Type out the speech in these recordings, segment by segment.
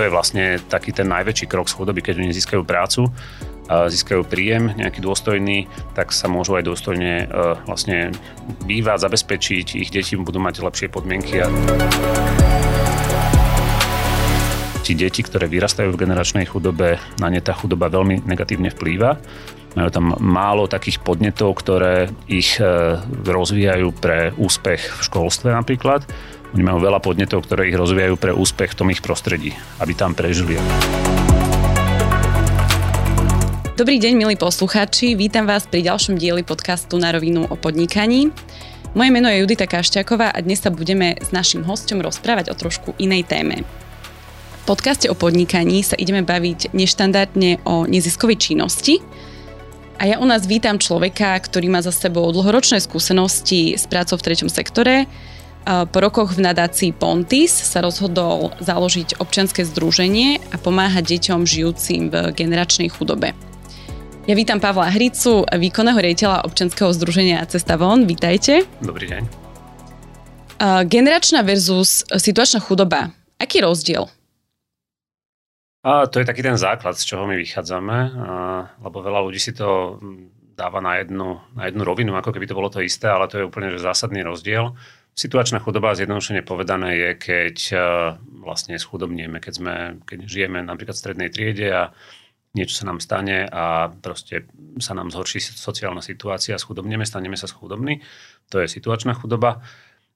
to je vlastne taký ten najväčší krok z chudoby, keď oni získajú prácu, získajú príjem nejaký dôstojný, tak sa môžu aj dôstojne e, vlastne bývať, zabezpečiť, ich deti budú mať lepšie podmienky. A tí deti, ktoré vyrastajú v generačnej chudobe, na ne tá chudoba veľmi negatívne vplýva. Majú tam málo takých podnetov, ktoré ich e, rozvíjajú pre úspech v školstve napríklad. Oni majú veľa podnetov, ktoré ich rozvíjajú pre úspech v tom ich prostredí, aby tam prežili. Dobrý deň, milí poslucháči. Vítam vás pri ďalšom dieli podcastu Na rovinu o podnikaní. Moje meno je Judita Kašťáková a dnes sa budeme s našim hostom rozprávať o trošku inej téme. V podcaste o podnikaní sa ideme baviť neštandardne o neziskovej činnosti, a ja u nás vítam človeka, ktorý má za sebou dlhoročné skúsenosti s prácou v treťom sektore. Po rokoch v nadácii Pontis sa rozhodol založiť občianske združenie a pomáhať deťom žijúcim v generačnej chudobe. Ja vítam Pavla Hricu, výkonného riaditeľa občanského združenia Cesta von. Vítajte. Dobrý deň. Generačná versus situačná chudoba. Aký rozdiel? A to je taký ten základ, z čoho my vychádzame, a, lebo veľa ľudí si to dáva na jednu, na jednu rovinu, ako keby to bolo to isté, ale to je úplne že zásadný rozdiel. Situačná chudoba, zjednodušene povedané, je, keď vlastne schudobnieme, keď, sme, keď žijeme napríklad v strednej triede a niečo sa nám stane a proste sa nám zhorší sociálna situácia, schudobneme, staneme sa schudobní. To je situačná chudoba.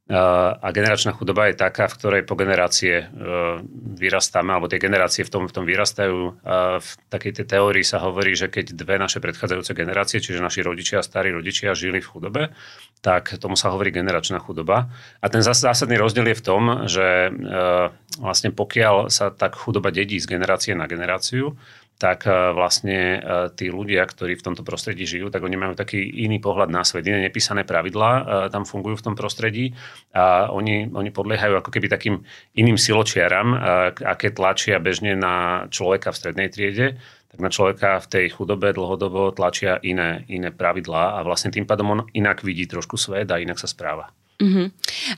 A generačná chudoba je taká, v ktorej po generácie e, vyrastáme, alebo tie generácie v tom, v tom vyrastajú. V takej tej teórii sa hovorí, že keď dve naše predchádzajúce generácie, čiže naši rodičia a starí rodičia žili v chudobe, tak tomu sa hovorí generačná chudoba. A ten zásadný rozdiel je v tom, že e, vlastne pokiaľ sa tak chudoba dedí z generácie na generáciu, tak e, vlastne e, tí ľudia, ktorí v tomto prostredí žijú, tak oni majú taký iný pohľad na svet, iné nepísané pravidlá e, tam fungujú v tom prostredí a oni, oni podliehajú ako keby takým iným siločiaram, aké tlačia bežne na človeka v strednej triede, tak na človeka v tej chudobe dlhodobo tlačia iné, iné pravidlá a vlastne tým pádom on inak vidí trošku svet a inak sa správa. Uh-huh.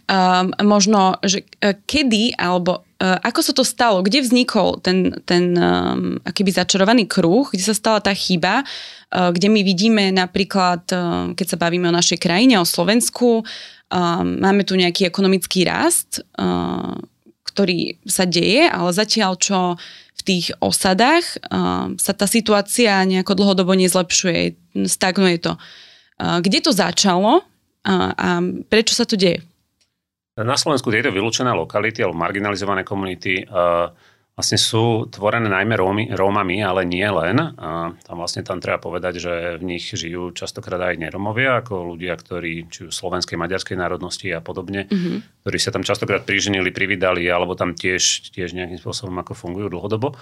Um, možno, že kedy alebo ako sa to stalo, kde vznikol ten, ten um, akýby začarovaný kruh, kde sa stala tá chyba, uh, kde my vidíme napríklad, uh, keď sa bavíme o našej krajine, o Slovensku, uh, máme tu nejaký ekonomický rast, uh, ktorý sa deje, ale zatiaľ čo v tých osadách uh, sa tá situácia nejako dlhodobo nezlepšuje, stagnuje to. Uh, kde to začalo? a, a prečo sa to deje? Na Slovensku tieto vylúčené lokality alebo marginalizované komunity uh, vlastne sú tvorené najmä Rómy, Rómami, ale nie len. A tam vlastne tam treba povedať, že v nich žijú častokrát aj neromovia, ako ľudia, ktorí či už slovenskej, maďarskej národnosti a podobne, mm-hmm. ktorí sa tam častokrát priženili, prividali, alebo tam tiež, tiež nejakým spôsobom ako fungujú dlhodobo.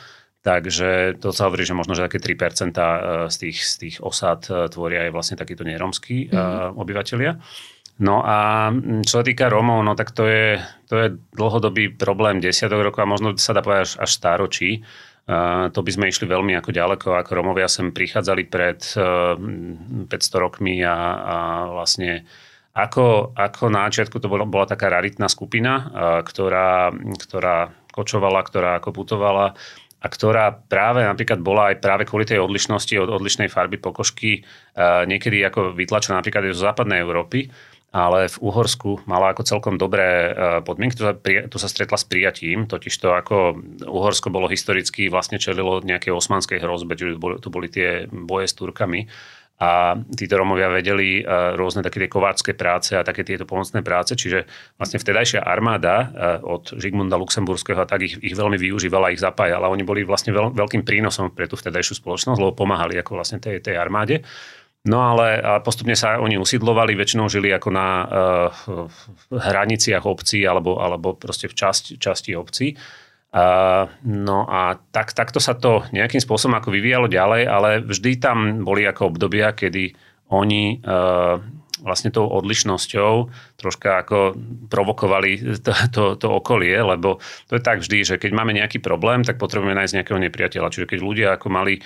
Takže to sa hovorí, že možno, že také 3% e, z tých, z tých osad tvoria aj vlastne takíto neromskí mm-hmm. obyvateľia. No a čo sa týka Rómov, no tak to je, to je dlhodobý problém desiatok rokov a možno sa dá povedať až, až stáročí. Uh, to by sme išli veľmi ako ďaleko, ako Romovia sem prichádzali pred uh, 500 rokmi a, a vlastne ako, ako na začiatku to bola, bola taká raritná skupina, uh, ktorá, ktorá kočovala, ktorá ako putovala a ktorá práve napríklad bola aj práve kvôli tej odlišnosti od odlišnej farby pokožky niekedy ako vytlačená napríklad aj zo západnej Európy ale v Uhorsku mala ako celkom dobré podmienky. Tu sa, tu sa stretla s prijatím, totiž to ako Uhorsko bolo historicky vlastne čelilo nejakej osmanskej hrozbe, čiže tu boli tie boje s Turkami a títo Romovia vedeli rôzne také tie kováčské práce a také tieto pomocné práce, čiže vlastne vtedajšia armáda od Žigmunda Luxemburského a tak ich, ich veľmi využívala, ich zapájala. Oni boli vlastne veľ, veľkým prínosom pre tú vtedajšiu spoločnosť, lebo pomáhali ako vlastne tej, tej armáde. No ale postupne sa oni usidlovali, väčšinou žili ako na uh, hraniciach obcí alebo, alebo proste v časti, časti obcí. Uh, no a tak, takto sa to nejakým spôsobom ako vyvíjalo ďalej, ale vždy tam boli ako obdobia, kedy oni uh, vlastne tou odlišnosťou troška ako provokovali to, to, to okolie, lebo to je tak vždy, že keď máme nejaký problém, tak potrebujeme nájsť nejakého nepriateľa. Čiže keď ľudia ako mali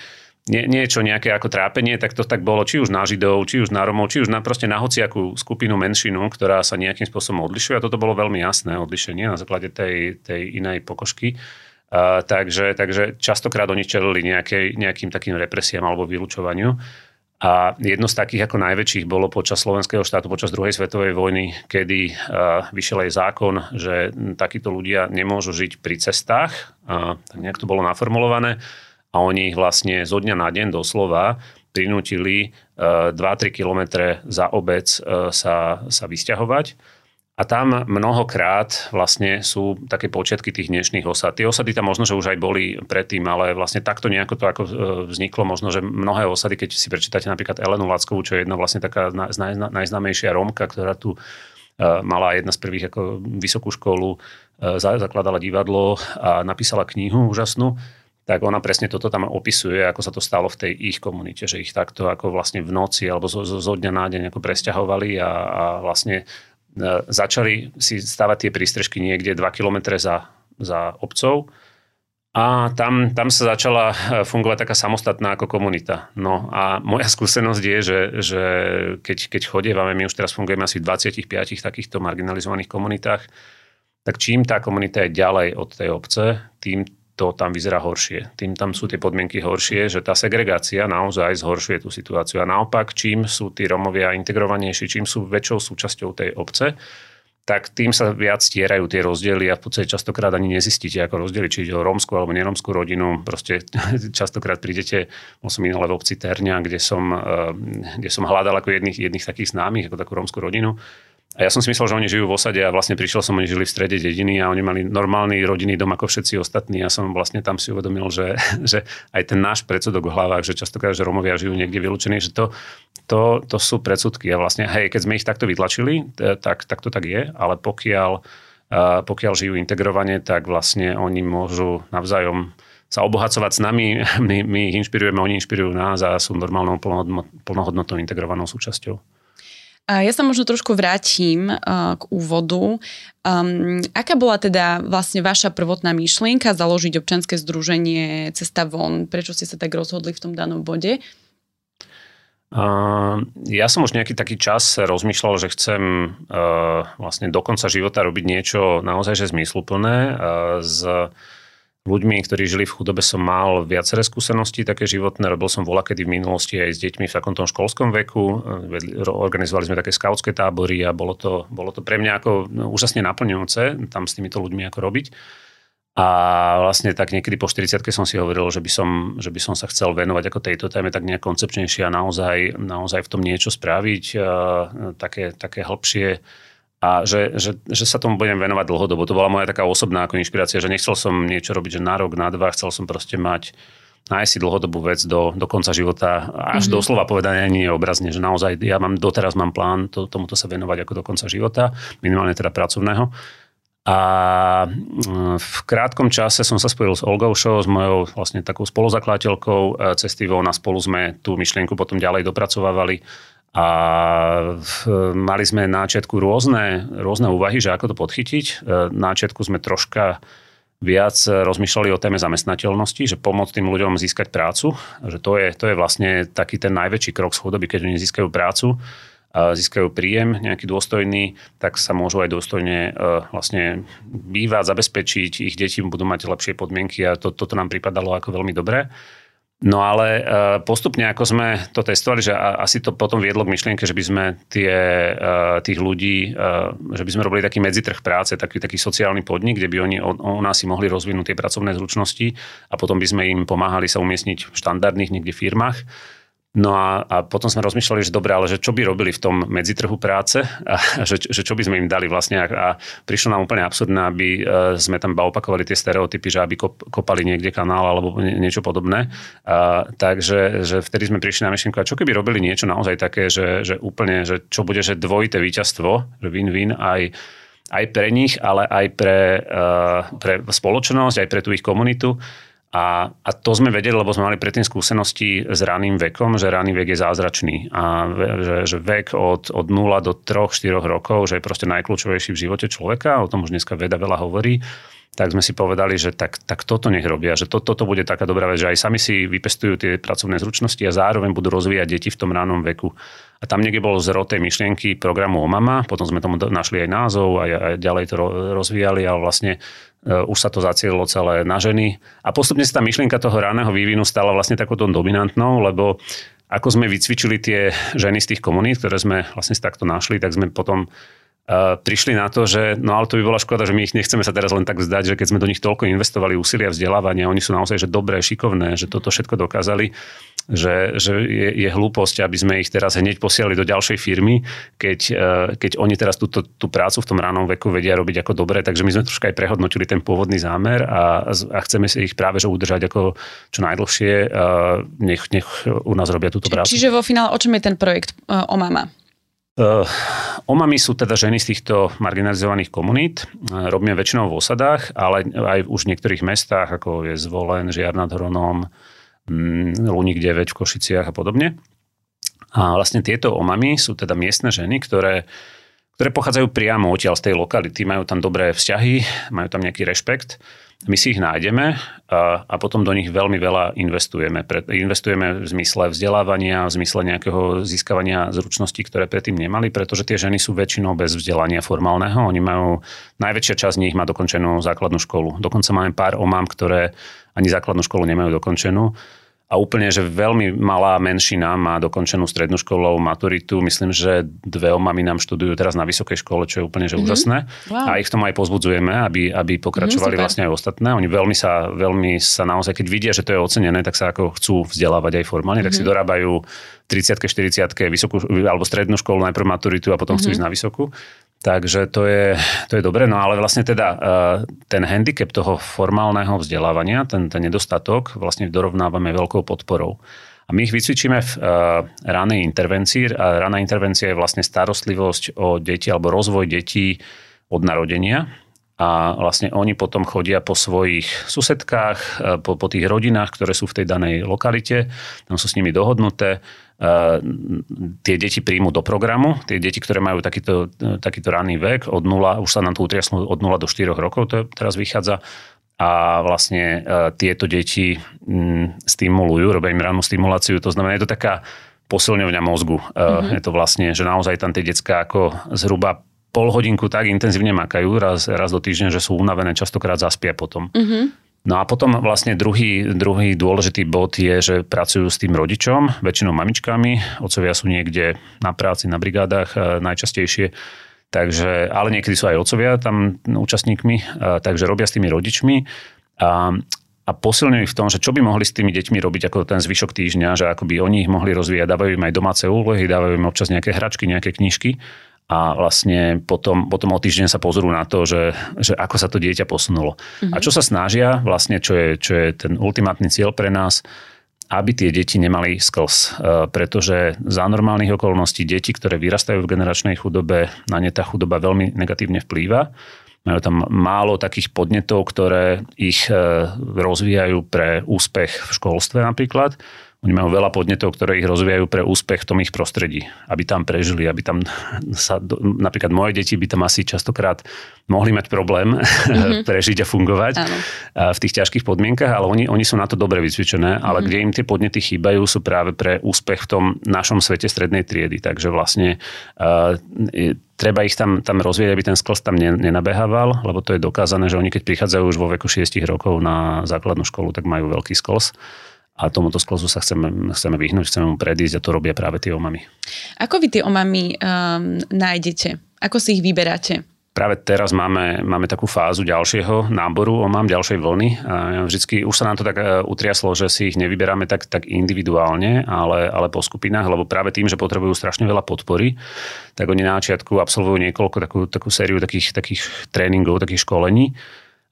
nie, niečo, nejaké ako trápenie, tak to tak bolo či už na Židov, či už na Romov, či už na proste na hociakú skupinu, menšinu, ktorá sa nejakým spôsobom odlišuje. A toto bolo veľmi jasné odlišenie na základe tej, tej inej pokožky Uh, takže, takže častokrát oni čelili nejakej, nejakým takým represiám alebo vylúčovaniu. A jedno z takých ako najväčších bolo počas slovenského štátu, počas druhej svetovej vojny, kedy uh, vyšiel aj zákon, že takíto ľudia nemôžu žiť pri cestách. Uh, tak nejak to bolo naformulované. A oni vlastne zo dňa na deň doslova prinútili uh, 2-3 kilometre za obec uh, sa, sa vysťahovať a tam mnohokrát vlastne sú také počiatky tých dnešných osad. Tie osady tam možno, že už aj boli predtým, ale vlastne takto nejako to ako e, vzniklo. Možno, že mnohé osady, keď si prečítate napríklad Elenu Lackovú, čo je jedna vlastne taká najznámejšia Rómka, ktorá tu e, mala jedna z prvých ako vysokú školu, e, zakladala divadlo a napísala knihu úžasnú, tak ona presne toto tam opisuje, ako sa to stalo v tej ich komunite, že ich takto ako vlastne v noci alebo zo, zo dňa na deň ako presťahovali a, a vlastne E, začali si stavať tie prístrežky niekde 2 km za, za obcov a tam, tam sa začala e, fungovať taká samostatná ako komunita. No a moja skúsenosť je, že, že keď, keď chodievame, my už teraz fungujeme asi v 25 takýchto marginalizovaných komunitách, tak čím tá komunita je ďalej od tej obce, tým to tam vyzerá horšie. Tým tam sú tie podmienky horšie, že tá segregácia naozaj zhoršuje tú situáciu. A naopak, čím sú tí Romovia integrovanejší, čím sú väčšou súčasťou tej obce, tak tým sa viac stierajú tie rozdiely a v podstate častokrát ani nezistíte ako rozdiely, či ide o rómsku alebo neromskú rodinu. Proste častokrát prídete, bol som minule v obci Terňa, kde som, eh, kde som hľadal ako jedných, jedných takých známych, ako takú rómsku rodinu a ja som si myslel, že oni žijú v osade a vlastne prišiel som, oni žili v strede dediny a oni mali normálny rodinný dom ako všetci ostatní. Ja som vlastne tam si uvedomil, že, že aj ten náš predsudok v hlavách, že častokrát, že Romovia žijú niekde vylúčení, že to, to, to sú predsudky. A vlastne, hej, keď sme ich takto vytlačili, tak, tak to tak je, ale pokiaľ, pokiaľ žijú integrovane, tak vlastne oni môžu navzájom sa obohacovať s nami, my, my ich inšpirujeme, oni inšpirujú nás a sú normálnou plnohodnotnou integrovanou súčasťou. Ja sa možno trošku vrátim uh, k úvodu. Um, aká bola teda vlastne vaša prvotná myšlienka založiť občanské združenie Cesta von? Prečo ste sa tak rozhodli v tom danom bode? Uh, ja som už nejaký taký čas rozmýšľal, že chcem uh, vlastne do konca života robiť niečo naozaj že zmysluplné. Uh, z ľuďmi, ktorí žili v chudobe, som mal viaceré skúsenosti také životné. Robil som voľa kedy v minulosti aj s deťmi v takomto školskom veku. Organizovali sme také skautské tábory a bolo to, bolo to pre mňa ako no, úžasne naplňujúce tam s týmito ľuďmi ako robiť. A vlastne tak niekedy po 40 som si hovoril, že by som, že by som sa chcel venovať ako tejto téme tak nejak koncepčnejšie a naozaj, naozaj v tom niečo spraviť, také, také hĺbšie a že, že, že sa tomu budem venovať dlhodobo. To bola moja taká osobná ako inšpirácia, že nechcel som niečo robiť že na rok, na dva, chcel som proste mať nájsť si dlhodobú vec do, do konca života, až mm-hmm. doslova povedané nie je obrazne, že naozaj ja mám, doteraz mám plán to, tomuto sa venovať ako do konca života, minimálne teda pracovného. A mm, v krátkom čase som sa spojil s Olgou Show, s mojou vlastne takou spoluzakladateľkou e, cesty a spolu sme tú myšlienku potom ďalej dopracovávali a mali sme na začiatku rôzne, rôzne úvahy, že ako to podchytiť. E, na začiatku sme troška viac rozmýšľali o téme zamestnateľnosti, že pomôcť tým ľuďom získať prácu, že to je, to je vlastne taký ten najväčší krok z chudoby, keď oni získajú prácu, získajú príjem nejaký dôstojný, tak sa môžu aj dôstojne e, vlastne bývať, zabezpečiť, ich deti budú mať lepšie podmienky a to, toto nám pripadalo ako veľmi dobré. No ale e, postupne, ako sme to testovali, že asi to potom viedlo k myšlienke, že by sme tie, e, tých ľudí, e, že by sme robili taký medzitrh práce, taký, taký sociálny podnik, kde by oni u nás si mohli rozvinúť tie pracovné zručnosti a potom by sme im pomáhali sa umiestniť v štandardných niekde firmách No a, a potom sme rozmýšľali, že dobre, ale že čo by robili v tom medzitrhu práce a že, že čo by sme im dali vlastne. A, a prišlo nám úplne absurdné, aby e, sme tam opakovali tie stereotypy, že aby kop, kopali niekde kanál alebo niečo podobné. A, takže že vtedy sme prišli na myšlienku, a čo keby robili niečo naozaj také, že, že úplne, že čo bude, že dvojité víťazstvo, že win-win aj aj pre nich, ale aj pre, uh, pre spoločnosť, aj pre tú ich komunitu a, a to sme vedeli, lebo sme mali predtým skúsenosti s raným vekom, že ranný vek je zázračný a že, že vek od, od 0 do 3-4 rokov, že je proste najkľúčovejší v živote človeka, o tom už dneska veda veľa hovorí. tak sme si povedali, že tak, tak toto nech robia, že to, toto bude taká dobrá vec, že aj sami si vypestujú tie pracovné zručnosti a zároveň budú rozvíjať deti v tom ránom veku. A tam niekde bol zro tej myšlienky programu Omama, potom sme tomu našli aj názov a, a ďalej to rozvíjali, ale vlastne už sa to zacielilo celé na ženy. A postupne sa tá myšlienka toho ráneho vývinu stala vlastne takouto dominantnou, lebo ako sme vycvičili tie ženy z tých komunít, ktoré sme vlastne takto našli, tak sme potom prišli na to, že no ale to by bola škoda, že my ich nechceme sa teraz len tak vzdať, že keď sme do nich toľko investovali úsilia vzdelávania, oni sú naozaj že dobré, šikovné, že toto všetko dokázali, že, že je, je hlúposť, aby sme ich teraz hneď posiali do ďalšej firmy, keď, e, keď oni teraz túto, tú prácu v tom ránom veku vedia robiť ako dobre, takže my sme troška aj prehodnotili ten pôvodný zámer a, a chceme si ich práve že udržať ako čo najdlhšie, nech, nech u nás robia túto prácu. Čiže vo finále o čom je ten projekt e, o mama? Uh, omami sú teda ženy z týchto marginalizovaných komunít. Uh, robíme väčšinou v osadách, ale aj už v niektorých mestách, ako je Zvolen, Žiar nad Hronom, Luník 9 v Košiciach a podobne. A vlastne tieto omami sú teda miestne ženy, ktoré, ktoré pochádzajú priamo odtiaľ z tej lokality, majú tam dobré vzťahy, majú tam nejaký rešpekt my si ich nájdeme a, a potom do nich veľmi veľa investujeme. Pre, investujeme v zmysle vzdelávania, v zmysle nejakého získavania zručností, ktoré predtým nemali, pretože tie ženy sú väčšinou bez vzdelania formálneho. Oni majú, najväčšia časť z nich má dokončenú základnú školu. Dokonca máme pár omám, ktoré ani základnú školu nemajú dokončenú a úplne, že veľmi malá menšina má dokončenú strednú školou maturitu. Myslím, že dve omami nám študujú teraz na vysokej škole, čo je úplne že mm-hmm. úžasné. Wow. A ich k tomu aj pozbudzujeme, aby, aby pokračovali mm, vlastne aj ostatné. Oni veľmi sa, veľmi sa naozaj, keď vidia, že to je ocenené, tak sa ako chcú vzdelávať aj formálne, mm-hmm. tak si mhm. dorábajú 30 40 vysokú, alebo strednú školu, najprv maturitu a potom mm-hmm. chcú mhm. ísť na vysokú. Takže to je, to je dobre, no ale vlastne teda e, ten handicap toho formálneho vzdelávania, ten, ten nedostatok vlastne dorovnávame veľkou podporou. A my ich vycvičíme v uh, ranej intervencii. A raná intervencia je vlastne starostlivosť o deti alebo rozvoj detí od narodenia. A vlastne oni potom chodia po svojich susedkách, e, po, po tých rodinách, ktoré sú v tej danej lokalite. Tam sú s nimi dohodnuté tie deti príjmu do programu. Tie deti, ktoré majú takýto, takýto ranný vek, od 0, už sa nám to utriasnú od 0 do 4 rokov, to teraz vychádza, a vlastne tieto deti mm, stimulujú, robia im rannú stimuláciu, to znamená, je to taká posilňovňa mozgu. Mm-hmm. Je to vlastne, že naozaj tam tie detská ako zhruba pol hodinku tak intenzívne makajú raz, raz do týždňa, že sú unavené, častokrát zaspia potom. Mm-hmm. No a potom vlastne druhý, druhý dôležitý bod je, že pracujú s tým rodičom, väčšinou mamičkami, otcovia sú niekde na práci, na brigádach e, najčastejšie, takže, ale niekedy sú aj otcovia tam účastníkmi, e, takže robia s tými rodičmi a, a posilňujú ich v tom, že čo by mohli s tými deťmi robiť ako ten zvyšok týždňa, že ako by oni ich mohli rozvíjať, dávajú im aj domáce úlohy, dávajú im občas nejaké hračky, nejaké knižky a vlastne potom, potom o týždeň sa pozrú na to, že, že ako sa to dieťa posunulo. Mm-hmm. A čo sa snažia, vlastne čo je, čo je ten ultimátny cieľ pre nás, aby tie deti nemali sklz. E, pretože za normálnych okolností deti, ktoré vyrastajú v generačnej chudobe, na ne tá chudoba veľmi negatívne vplýva. Majú tam málo takých podnetov, ktoré ich e, rozvíjajú pre úspech v školstve napríklad oni majú veľa podnetov, ktoré ich rozvíjajú pre úspech v tom ich prostredí, aby tam prežili, aby tam sa, napríklad moje deti by tam asi častokrát mohli mať problém mm-hmm. prežiť a fungovať Áno. v tých ťažkých podmienkach, ale oni, oni sú na to dobre vycvičené, ale mm-hmm. kde im tie podnety chýbajú, sú práve pre úspech v tom našom svete strednej triedy. Takže vlastne uh, treba ich tam, tam rozvieť, aby ten sklz tam nenabehával, lebo to je dokázané, že oni keď prichádzajú už vo veku 6 rokov na základnú školu, tak majú veľký sklz a tomuto sklozu sa chceme, chceme vyhnúť, chceme mu predísť a to robia práve tie omamy. Ako vy tie omamy um, nájdete? Ako si ich vyberáte? Práve teraz máme, máme takú fázu ďalšieho náboru omam, ďalšej vlny. A vždycky už sa nám to tak e, utriaslo, že si ich nevyberáme tak, tak individuálne, ale, ale po skupinách, lebo práve tým, že potrebujú strašne veľa podpory, tak oni na začiatku absolvujú niekoľko takú, takú sériu takých, takých tréningov, takých školení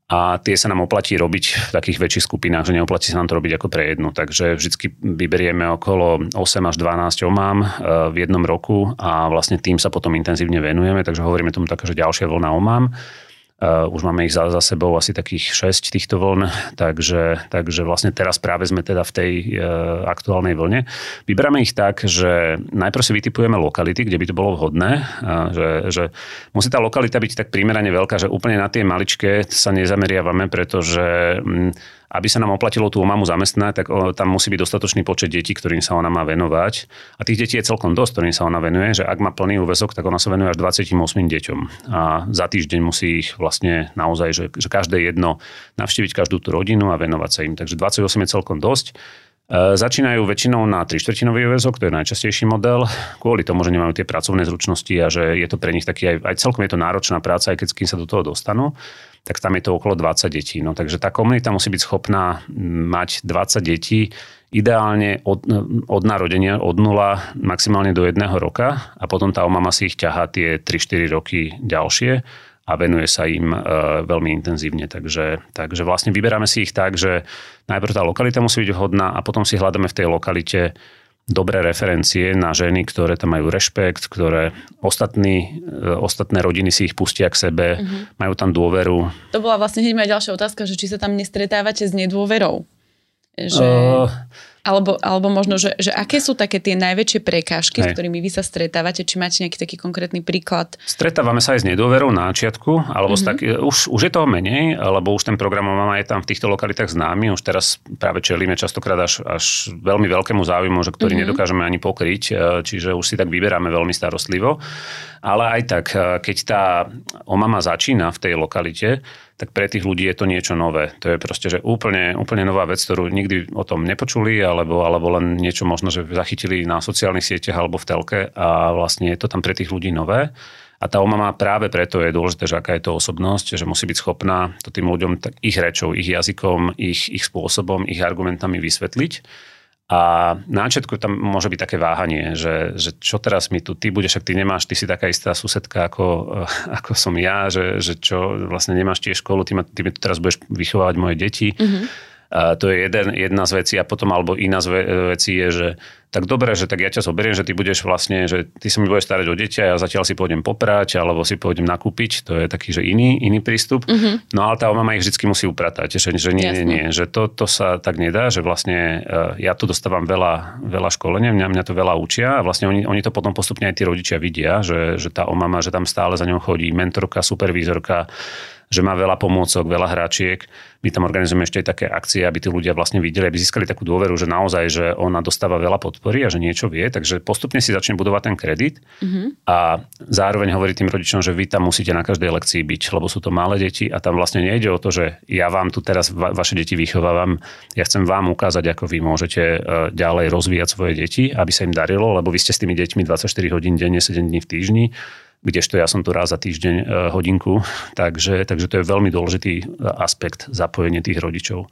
a tie sa nám oplatí robiť v takých väčších skupinách, že neoplatí sa nám to robiť ako pre jednu. Takže vždycky vyberieme okolo 8 až 12 omám e, v jednom roku a vlastne tým sa potom intenzívne venujeme, takže hovoríme tomu taká, že ďalšia vlna omám. Uh, už máme ich za, za sebou asi takých 6 týchto vln, takže, takže vlastne teraz práve sme teda v tej uh, aktuálnej vlne. Vyberáme ich tak, že najprv si vytipujeme lokality, kde by to bolo vhodné, uh, že, že musí tá lokalita byť tak primerane veľká, že úplne na tie maličké sa nezameriavame, pretože um, aby sa nám oplatilo tú mamu zamestnať, tak tam musí byť dostatočný počet detí, ktorým sa ona má venovať. A tých detí je celkom dosť, ktorým sa ona venuje, že ak má plný úvezok, tak ona sa venuje až 28 deťom. A za týždeň musí ich vlastne naozaj, že, že každé jedno navštíviť každú tú rodinu a venovať sa im. Takže 28 je celkom dosť. E, začínajú väčšinou na 3 štvrtinový úvezok, to je najčastejší model, kvôli tomu, že nemajú tie pracovné zručnosti a že je to pre nich taký aj, aj celkom je to náročná práca, aj keď kým sa do toho dostanú, tak tam je to okolo 20 detí. No, takže tá komunita musí byť schopná mať 20 detí, ideálne od, od narodenia, od nula maximálne do jedného roka a potom tá mama si ich ťahá tie 3-4 roky ďalšie a venuje sa im e, veľmi intenzívne. Takže, takže vlastne vyberáme si ich tak, že najprv tá lokalita musí byť vhodná a potom si hľadáme v tej lokalite dobré referencie na ženy, ktoré tam majú rešpekt, ktoré ostatní, e, ostatné rodiny si ich pustia k sebe, uh-huh. majú tam dôveru. To bola vlastne hneď moja ďalšia otázka, že či sa tam nestretávate s nedôverou. Že... Uh, alebo, alebo možno, že, že aké sú také tie najväčšie prekážky, Hej. s ktorými vy sa stretávate? Či máte nejaký taký konkrétny príklad? Stretávame sa aj s nedôverou na začiatku, alebo mm-hmm. tak, už, už je toho menej, lebo už ten program mama je tam v týchto lokalitách známy. Už teraz práve čelíme častokrát až, až veľmi veľkému záujmu, že ktorý mm-hmm. nedokážeme ani pokryť, e, čiže už si tak vyberáme veľmi starostlivo. Ale aj tak, e, keď tá omama začína v tej lokalite, tak pre tých ľudí je to niečo nové. To je proste, že úplne, úplne nová vec, ktorú nikdy o tom nepočuli, alebo, alebo len niečo možno, že zachytili na sociálnych sieťach alebo v telke a vlastne je to tam pre tých ľudí nové. A tá omama práve preto je dôležité, že aká je to osobnosť, že musí byť schopná to tým ľuďom tak ich rečou, ich jazykom, ich, ich spôsobom, ich argumentami vysvetliť a na začiatku tam môže byť také váhanie, že, že čo teraz mi tu ty budeš, ak ty nemáš, ty si taká istá susedka ako, ako som ja, že, že čo vlastne nemáš tiež školu, ty, ma, ty mi tu teraz budeš vychovávať moje deti. Mm-hmm a to je jeden, jedna z vecí a potom alebo iná z vecí je, že tak dobre, že tak ja ťa zoberiem, že ty budeš vlastne, že ty sa mi budeš starať o dieťa a ja zatiaľ si pôjdem poprať alebo si pôjdem nakúpiť, to je taký, že iný, iný prístup. Mm-hmm. No ale tá mama ich vždy musí upratať, že, že nie, nie, nie, že to, to sa tak nedá, že vlastne e, ja tu dostávam veľa, veľa školenia, mňa, mňa to veľa učia a vlastne oni, oni to potom postupne aj tí rodičia vidia, že, že tá omama, že tam stále za ňou chodí mentorka, supervízorka, že má veľa pomôcok, veľa hračiek. My tam organizujeme ešte aj také akcie, aby tí ľudia vlastne videli, aby získali takú dôveru, že naozaj, že ona dostáva veľa podpory a že niečo vie, takže postupne si začne budovať ten kredit mm-hmm. a zároveň hovorí tým rodičom, že vy tam musíte na každej lekcii byť, lebo sú to malé deti a tam vlastne nejde o to, že ja vám tu teraz va- vaše deti vychovávam, ja chcem vám ukázať, ako vy môžete e, ďalej rozvíjať svoje deti, aby sa im darilo, lebo vy ste s tými deťmi 24 hodín denne, 7 dní v týždni kdežto ja som tu raz za týždeň e, hodinku, takže, takže to je veľmi dôležitý e, aspekt zapojenie tých rodičov.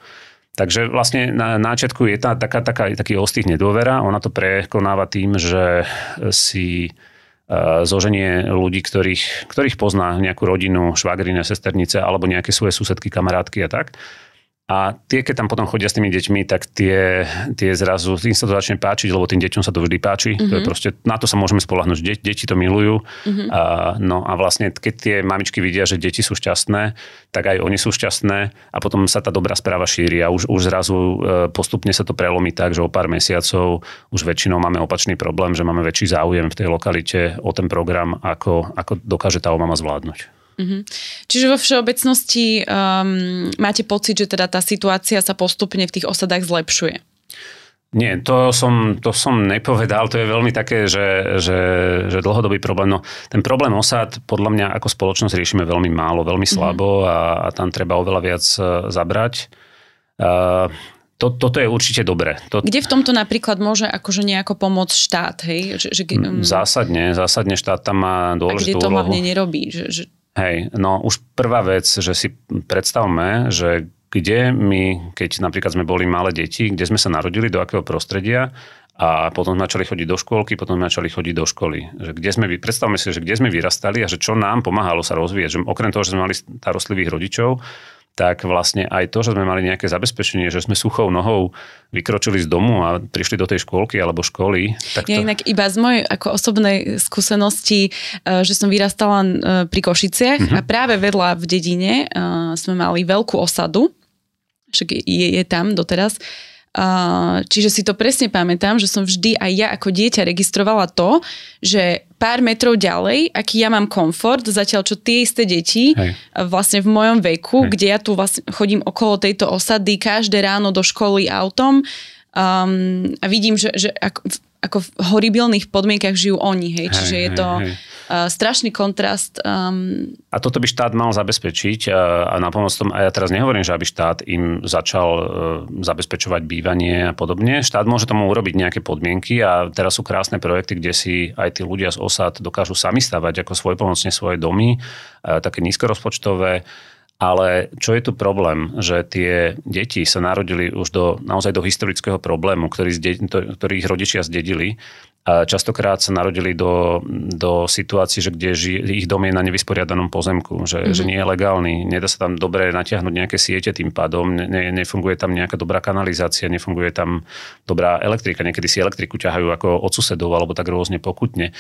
Takže vlastne na náčiatku je tá, taká, taká, taký ostých nedôvera, ona to prekonáva tým, že si e, zoženie ľudí, ktorých, ktorých pozná nejakú rodinu, švagrine, sesternice alebo nejaké svoje susedky, kamarátky a tak. A tie, keď tam potom chodia s tými deťmi, tak tie, tie zrazu, tým sa to začne páčiť, lebo tým deťom sa to vždy páči. Mm-hmm. To je mhm. proste, na to sa môžeme spolahnuť, že deti, deti to milujú. Mm-hmm. A, no a vlastne, keď tie mamičky vidia, že deti sú šťastné, tak aj oni sú šťastné a potom sa tá dobrá správa šíri a už, už zrazu e, postupne sa to prelomí tak, že o pár mesiacov už väčšinou máme opačný problém, že máme väčší záujem v tej lokalite o ten program, ako, ako dokáže tá mama zvládnuť. Mm-hmm. Čiže vo všeobecnosti um, máte pocit, že teda tá situácia sa postupne v tých osadách zlepšuje? Nie, to som, to som nepovedal, to je veľmi také, že, že, že dlhodobý problém. No, ten problém osad podľa mňa ako spoločnosť riešime veľmi málo, veľmi mhm. slabo mm-hmm. a, a tam treba oveľa viac e, zabrať. Uh, to, toto je určite dobré. To... Kde v tomto napríklad môže akože nejako pomôcť štát? Hej? Že, že. Zásadne, zásadne štát tam má dôležitú úlohu. A kde to hlavne nerobí? Že, že Hej, no už prvá vec, že si predstavme, že kde my, keď napríklad sme boli malé deti, kde sme sa narodili, do akého prostredia a potom sme začali chodiť do škôlky, potom sme začali chodiť do školy. Že kde sme, predstavme si, že kde sme vyrastali a že čo nám pomáhalo sa rozvíjať. Že okrem toho, že sme mali starostlivých rodičov, tak vlastne aj to, že sme mali nejaké zabezpečenie, že sme suchou nohou vykročili z domu a prišli do tej škôlky alebo školy. Tak to... Ja inak iba z mojej ako osobnej skúsenosti, eh, že som vyrastala eh, pri Košiciach uh-huh. a práve vedľa v dedine eh, sme mali veľkú osadu, však je, je tam doteraz, čiže si to presne pamätám, že som vždy aj ja ako dieťa registrovala to, že pár metrov ďalej, aký ja mám komfort, zatiaľ čo tie isté deti Hej. vlastne v mojom veku, Hej. kde ja tu vlastne chodím okolo tejto osady každé ráno do školy autom um, a vidím, že, že ako, ako v horibilných podmienkach žijú oni, hej, čiže hej, je to... Hej uh, strašný kontrast. Um... A toto by štát mal zabezpečiť uh, a na pomoc tom, a ja teraz nehovorím, že aby štát im začal uh, zabezpečovať bývanie a podobne. Štát môže tomu urobiť nejaké podmienky a teraz sú krásne projekty, kde si aj tí ľudia z osad dokážu sami stavať ako svojpomocne svoje domy, uh, také nízkorozpočtové. Ale čo je tu problém, že tie deti sa narodili už do, naozaj do historického problému, ktorý, zde, ktorý ich rodičia zdedili častokrát sa narodili do, do situácií, že kde ži, ich dom je na nevysporiadanom pozemku, že, mm-hmm. že nie je legálny, nedá sa tam dobre natiahnuť nejaké siete tým pádom, ne, nefunguje tam nejaká dobrá kanalizácia, nefunguje tam dobrá elektrika, niekedy si elektriku ťahajú ako od susedov alebo tak rôzne pokutne.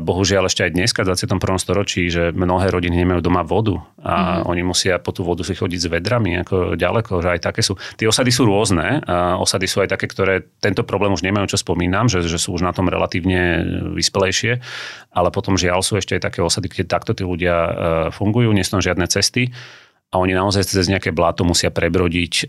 Bohužiaľ ešte aj dneska v 21. storočí, že mnohé rodiny nemajú doma vodu a mm-hmm. oni musia po tú vodu si chodiť s vedrami ako ďaleko, že aj také sú. Tie osady sú rôzne, a osady sú aj také, ktoré tento problém už nemajú, čo spomínam, že, že sú už na tom relatívne vyspelejšie, ale potom žiaľ sú ešte aj také osady, kde takto tí ľudia e, fungujú, nie sú žiadne cesty a oni naozaj cez nejaké bláto musia prebrodiť e,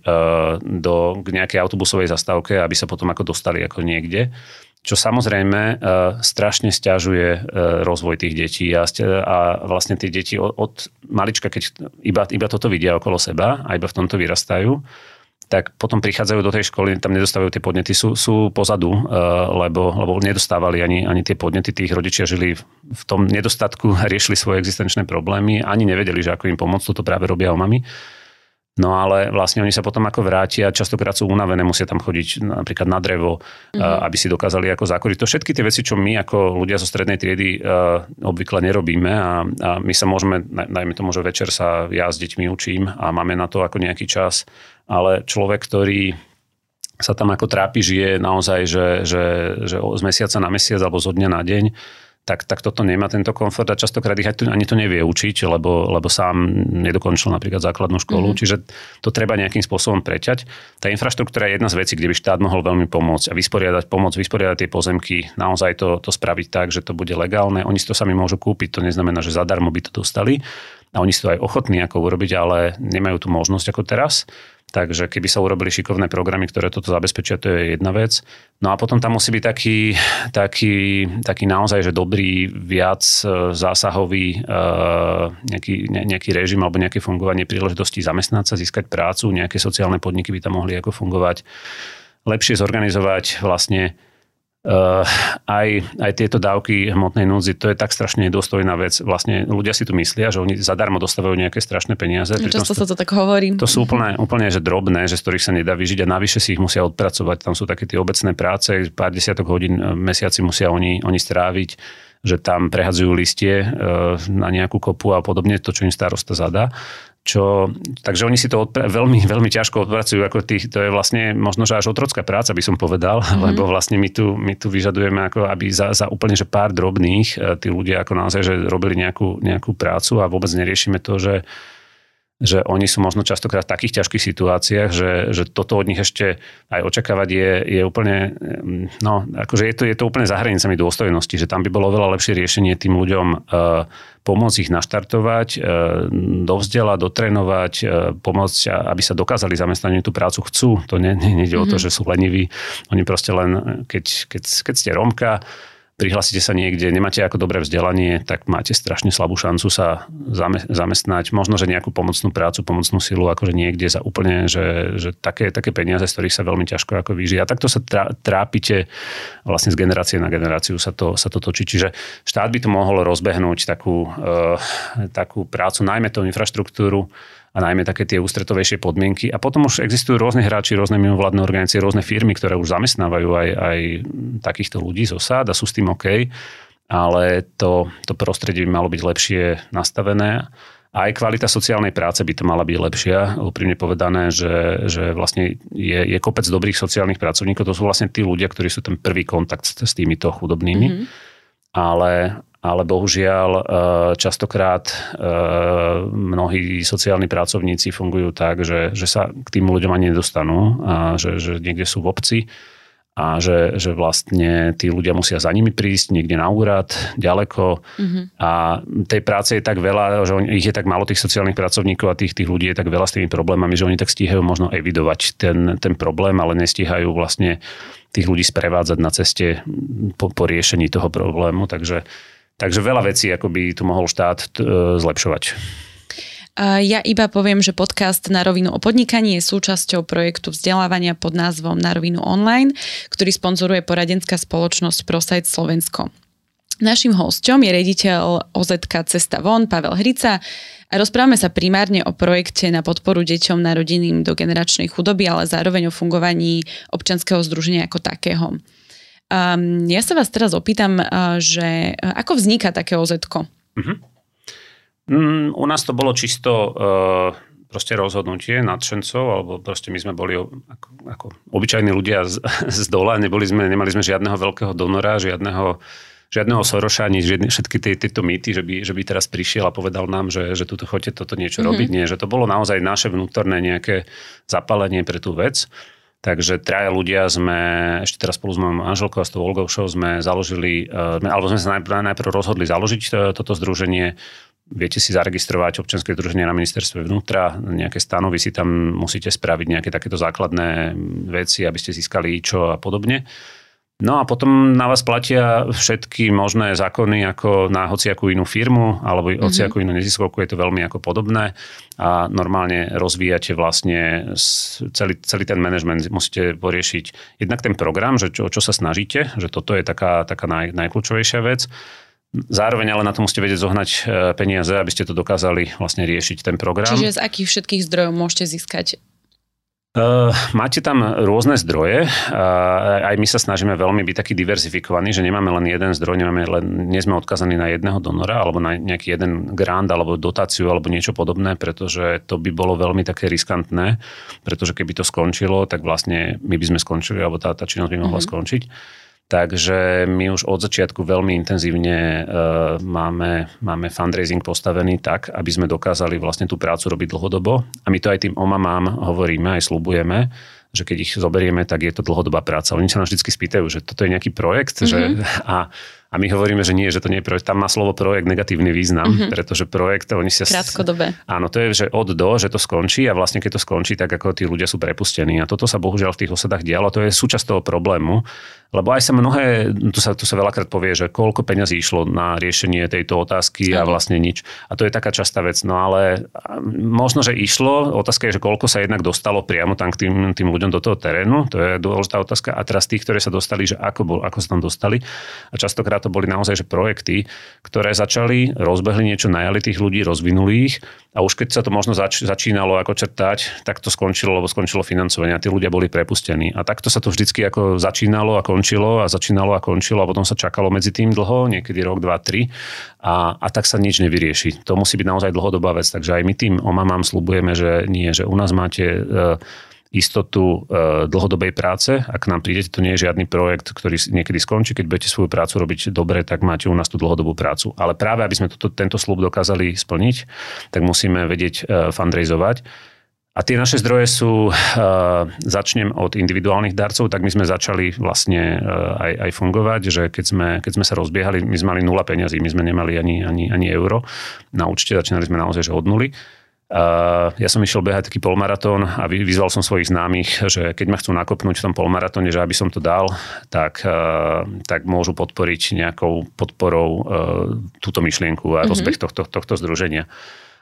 do, k nejakej autobusovej zastávke, aby sa potom ako dostali ako niekde čo samozrejme uh, strašne stiažuje uh, rozvoj tých detí a, a vlastne tie deti od, od malička, keď iba, iba toto vidia okolo seba a iba v tomto vyrastajú, tak potom prichádzajú do tej školy, tam nedostávajú tie podnety, sú, sú pozadu, uh, lebo, lebo nedostávali ani, ani tie podnety, tých rodičia žili v tom nedostatku, riešili svoje existenčné problémy, ani nevedeli, že ako im pomôcť, toto práve robia o mami. No ale vlastne oni sa potom ako vrátia, častokrát sú unavené, musia tam chodiť napríklad na drevo, mm-hmm. aby si dokázali ako zakoriť. To všetky tie veci, čo my ako ľudia zo strednej triedy uh, obvykle nerobíme a, a my sa môžeme, najmä tomu, že večer sa ja s deťmi učím a máme na to ako nejaký čas, ale človek, ktorý sa tam ako trápi, žije naozaj, že, že, že z mesiaca na mesiac alebo zo dňa na deň, tak, tak toto nemá tento komfort a častokrát ich ani to nevie učiť, lebo, lebo sám nedokončil napríklad základnú školu. Mm-hmm. Čiže to treba nejakým spôsobom preťať. Tá infraštruktúra je jedna z vecí, kde by štát mohol veľmi pomôcť a vysporiadať pomoc, vysporiadať tie pozemky, naozaj to, to spraviť tak, že to bude legálne. Oni si to sami môžu kúpiť, to neznamená, že zadarmo by to dostali. A oni sú to aj ochotní ako urobiť, ale nemajú tu možnosť ako teraz. Takže keby sa urobili šikovné programy, ktoré toto zabezpečia, to je jedna vec. No a potom tam musí byť taký, taký, taký naozaj, že dobrý, viac e, zásahový e, nejaký, nejaký režim alebo nejaké fungovanie príležitosti zamestnať sa, získať prácu, nejaké sociálne podniky by tam mohli ako fungovať. Lepšie zorganizovať vlastne Uh, aj, aj tieto dávky hmotnej núdzi, to je tak strašne nedôstojná vec. Vlastne ľudia si tu myslia, že oni zadarmo dostávajú nejaké strašné peniaze. No, často sa to tak hovorí. To sú úplne, úplne že drobné, že z ktorých sa nedá vyžiť a navyše si ich musia odpracovať. Tam sú také tie obecné práce, pár desiatok hodín mesiaci musia oni, oni stráviť že tam prehadzujú listie uh, na nejakú kopu a podobne, to, čo im starosta zadá čo, takže oni si to odpra- veľmi, veľmi ťažko odpracujú, ako tých, to je vlastne možno, že až otrocká práca, by som povedal, mm-hmm. lebo vlastne my tu, my tu vyžadujeme, ako aby za, za úplne že pár drobných e, tí ľudia ako naozaj, že robili nejakú, nejakú prácu a vôbec neriešime to, že že oni sú možno častokrát v takých ťažkých situáciách, že, že toto od nich ešte aj očakávať je, je úplne, mm, no, akože je to, je to úplne za hranicami dôstojnosti, že tam by bolo veľa lepšie riešenie tým ľuďom uh, pomôcť ich naštartovať, uh, dovzdelať, dotrénovať, uh, pomôcť, aby sa dokázali zamestnať, tú prácu chcú. To nie, nie, nejde mm-hmm. o to, mhm. že sú leniví. Oni proste len, keď, keď, keď ste Romka, prihlasíte sa niekde, nemáte ako dobré vzdelanie, tak máte strašne slabú šancu sa zamestnať. Možno, že nejakú pomocnú prácu, pomocnú silu, akože niekde za úplne, že, že také, také peniaze, z ktorých sa veľmi ťažko ako vyžije. A takto sa trápite vlastne z generácie na generáciu sa to, sa to točí. Čiže štát by to mohol rozbehnúť takú, uh, takú prácu, najmä tú infraštruktúru, a najmä také tie ústretovejšie podmienky. A potom už existujú rôzne hráči, rôzne mimovládne organizácie, rôzne firmy, ktoré už zamestnávajú aj, aj takýchto ľudí zo sád a sú s tým OK, ale to, to prostredie by malo byť lepšie nastavené A aj kvalita sociálnej práce by to mala byť lepšia. Úprimne povedané, že, že vlastne je, je kopec dobrých sociálnych pracovníkov. To sú vlastne tí ľudia, ktorí sú ten prvý kontakt s, s týmito chudobnými. Mm-hmm. Ale, ale bohužiaľ e, častokrát e, mnohí sociálni pracovníci fungujú tak, že, že sa k tým ľuďom ani nedostanú, a že, že niekde sú v obci a že, že vlastne tí ľudia musia za nimi prísť niekde na úrad, ďaleko mm-hmm. a tej práce je tak veľa, že ich je tak málo tých sociálnych pracovníkov a tých, tých ľudí je tak veľa s tými problémami, že oni tak stíhajú možno evidovať ten, ten problém, ale nestíhajú vlastne tých ľudí sprevádzať na ceste po, po riešení toho problému, takže, takže veľa vecí ako by tu mohol štát e, zlepšovať. Ja iba poviem, že podcast Na rovinu o podnikaní je súčasťou projektu vzdelávania pod názvom Na rovinu online, ktorý sponzoruje poradenská spoločnosť ProSite Slovensko. Našim hosťom je rediteľ OZK Cesta von, Pavel Hrica a rozprávame sa primárne o projekte na podporu deťom narodeným do generačnej chudoby, ale zároveň o fungovaní občanského združenia ako takého. Um, ja sa vás teraz opýtam, uh, že uh, ako vzniká také OZ? Uh-huh. Mm, u nás to bolo čisto uh, proste rozhodnutie nadšencov, alebo proste my sme boli ako, ako obyčajní ľudia z, z dola, neboli sme, nemali sme žiadneho veľkého donora, žiadneho, žiadneho Soroša, ani žiadne, všetky tie, tieto mýty, že by, že by teraz prišiel a povedal nám, že, že tuto chodte toto niečo mm-hmm. robiť. Nie, že to bolo naozaj naše vnútorné nejaké zapálenie pre tú vec. Takže traja ľudia sme, ešte teraz spolu s mojou manželkou a s tou Olgou Show sme založili, uh, alebo sme sa najprv, najprv rozhodli založiť uh, toto združenie viete si zaregistrovať občianske združenie na ministerstve vnútra, nejaké stanovy si tam musíte spraviť nejaké takéto základné veci, aby ste získali čo a podobne. No a potom na vás platia všetky možné zákony ako na hociakú inú firmu alebo mm-hmm. hociakú inú neziskovku, je to veľmi ako podobné a normálne rozvíjate vlastne celý, celý ten manažment, musíte poriešiť jednak ten program, že čo, čo sa snažíte, že toto je taká, taká naj, najkľúčovejšia vec Zároveň ale na to musíte vedieť zohnať e, peniaze, aby ste to dokázali vlastne riešiť ten program. Čiže z akých všetkých zdrojov môžete získať Uh, máte tam rôzne zdroje. Uh, aj my sa snažíme veľmi byť taký diverzifikovaní, že nemáme len jeden zdroj, nemáme len, nie sme odkazaní na jedného donora alebo na nejaký jeden grant alebo dotáciu alebo niečo podobné, pretože to by bolo veľmi také riskantné, pretože keby to skončilo, tak vlastne my by sme skončili alebo tá, tá činnosť by mohla mm-hmm. skončiť. Takže my už od začiatku veľmi intenzívne uh, máme, máme fundraising postavený tak, aby sme dokázali vlastne tú prácu robiť dlhodobo. A my to aj tým omamám hovoríme, aj slubujeme, že keď ich zoberieme, tak je to dlhodobá práca. Oni sa nás vždy spýtajú, že toto je nejaký projekt mm-hmm. že, a a my hovoríme, že nie, že to nie je projekt. Tam má slovo projekt negatívny význam, mm-hmm. pretože projekt, oni sa... Krátkodobé. Áno, to je, že od do, že to skončí a vlastne keď to skončí, tak ako tí ľudia sú prepustení. A toto sa bohužiaľ v tých osadách dialo. To je súčasť toho problému, lebo aj sa mnohé, tu sa, tu sa veľakrát povie, že koľko peňazí išlo na riešenie tejto otázky a vlastne nič. A to je taká častá vec. No ale možno, že išlo. Otázka je, že koľko sa jednak dostalo priamo tam k tým, tým ľuďom do toho terénu. To je dôležitá otázka. A teraz tých, ktoré sa dostali, že ako, bol, ako sa tam dostali. A častokrát to boli naozaj že projekty, ktoré začali, rozbehli niečo, najali tých ľudí, rozvinuli ich a už keď sa to možno zač- začínalo ako črtať, tak to skončilo, lebo skončilo financovanie a tí ľudia boli prepustení. A takto sa to vždycky ako začínalo a končilo a začínalo a končilo a potom sa čakalo medzi tým dlho, niekedy rok, dva, tri a, a tak sa nič nevyrieši. To musí byť naozaj dlhodobá vec, takže aj my tým omamám slubujeme, že nie, že u nás máte e, istotu e, dlhodobej práce. Ak nám prídete, to nie je žiadny projekt, ktorý niekedy skončí. Keď budete svoju prácu robiť dobre, tak máte u nás tú dlhodobú prácu. Ale práve, aby sme toto, tento slub dokázali splniť, tak musíme vedieť e, fundraizovať. A tie naše zdroje sú, uh, začnem od individuálnych darcov, tak my sme začali vlastne uh, aj, aj fungovať, že keď sme, keď sme sa rozbiehali, my sme mali nula peňazí, my sme nemali ani, ani, ani euro. Na účte začínali sme naozaj že od nuly. Uh, ja som išiel behať taký polmaratón a vyzval som svojich známych, že keď ma chcú nakopnúť v tom polmaratóne, že aby som to dal, tak, uh, tak môžu podporiť nejakou podporou uh, túto myšlienku a mm-hmm. rozbeh tohto, tohto združenia.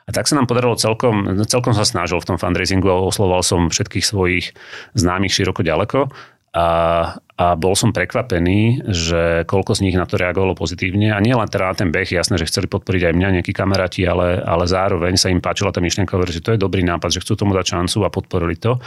A tak sa nám podarilo celkom, celkom sa snažil v tom fundraisingu a osloval som všetkých svojich známych široko ďaleko a, a bol som prekvapený, že koľko z nich na to reagovalo pozitívne. A nie len teda na ten beh, jasné, že chceli podporiť aj mňa nejakí kamaráti, ale, ale zároveň sa im páčila tá myšlienka, že to je dobrý nápad, že chcú tomu dať šancu a podporili to.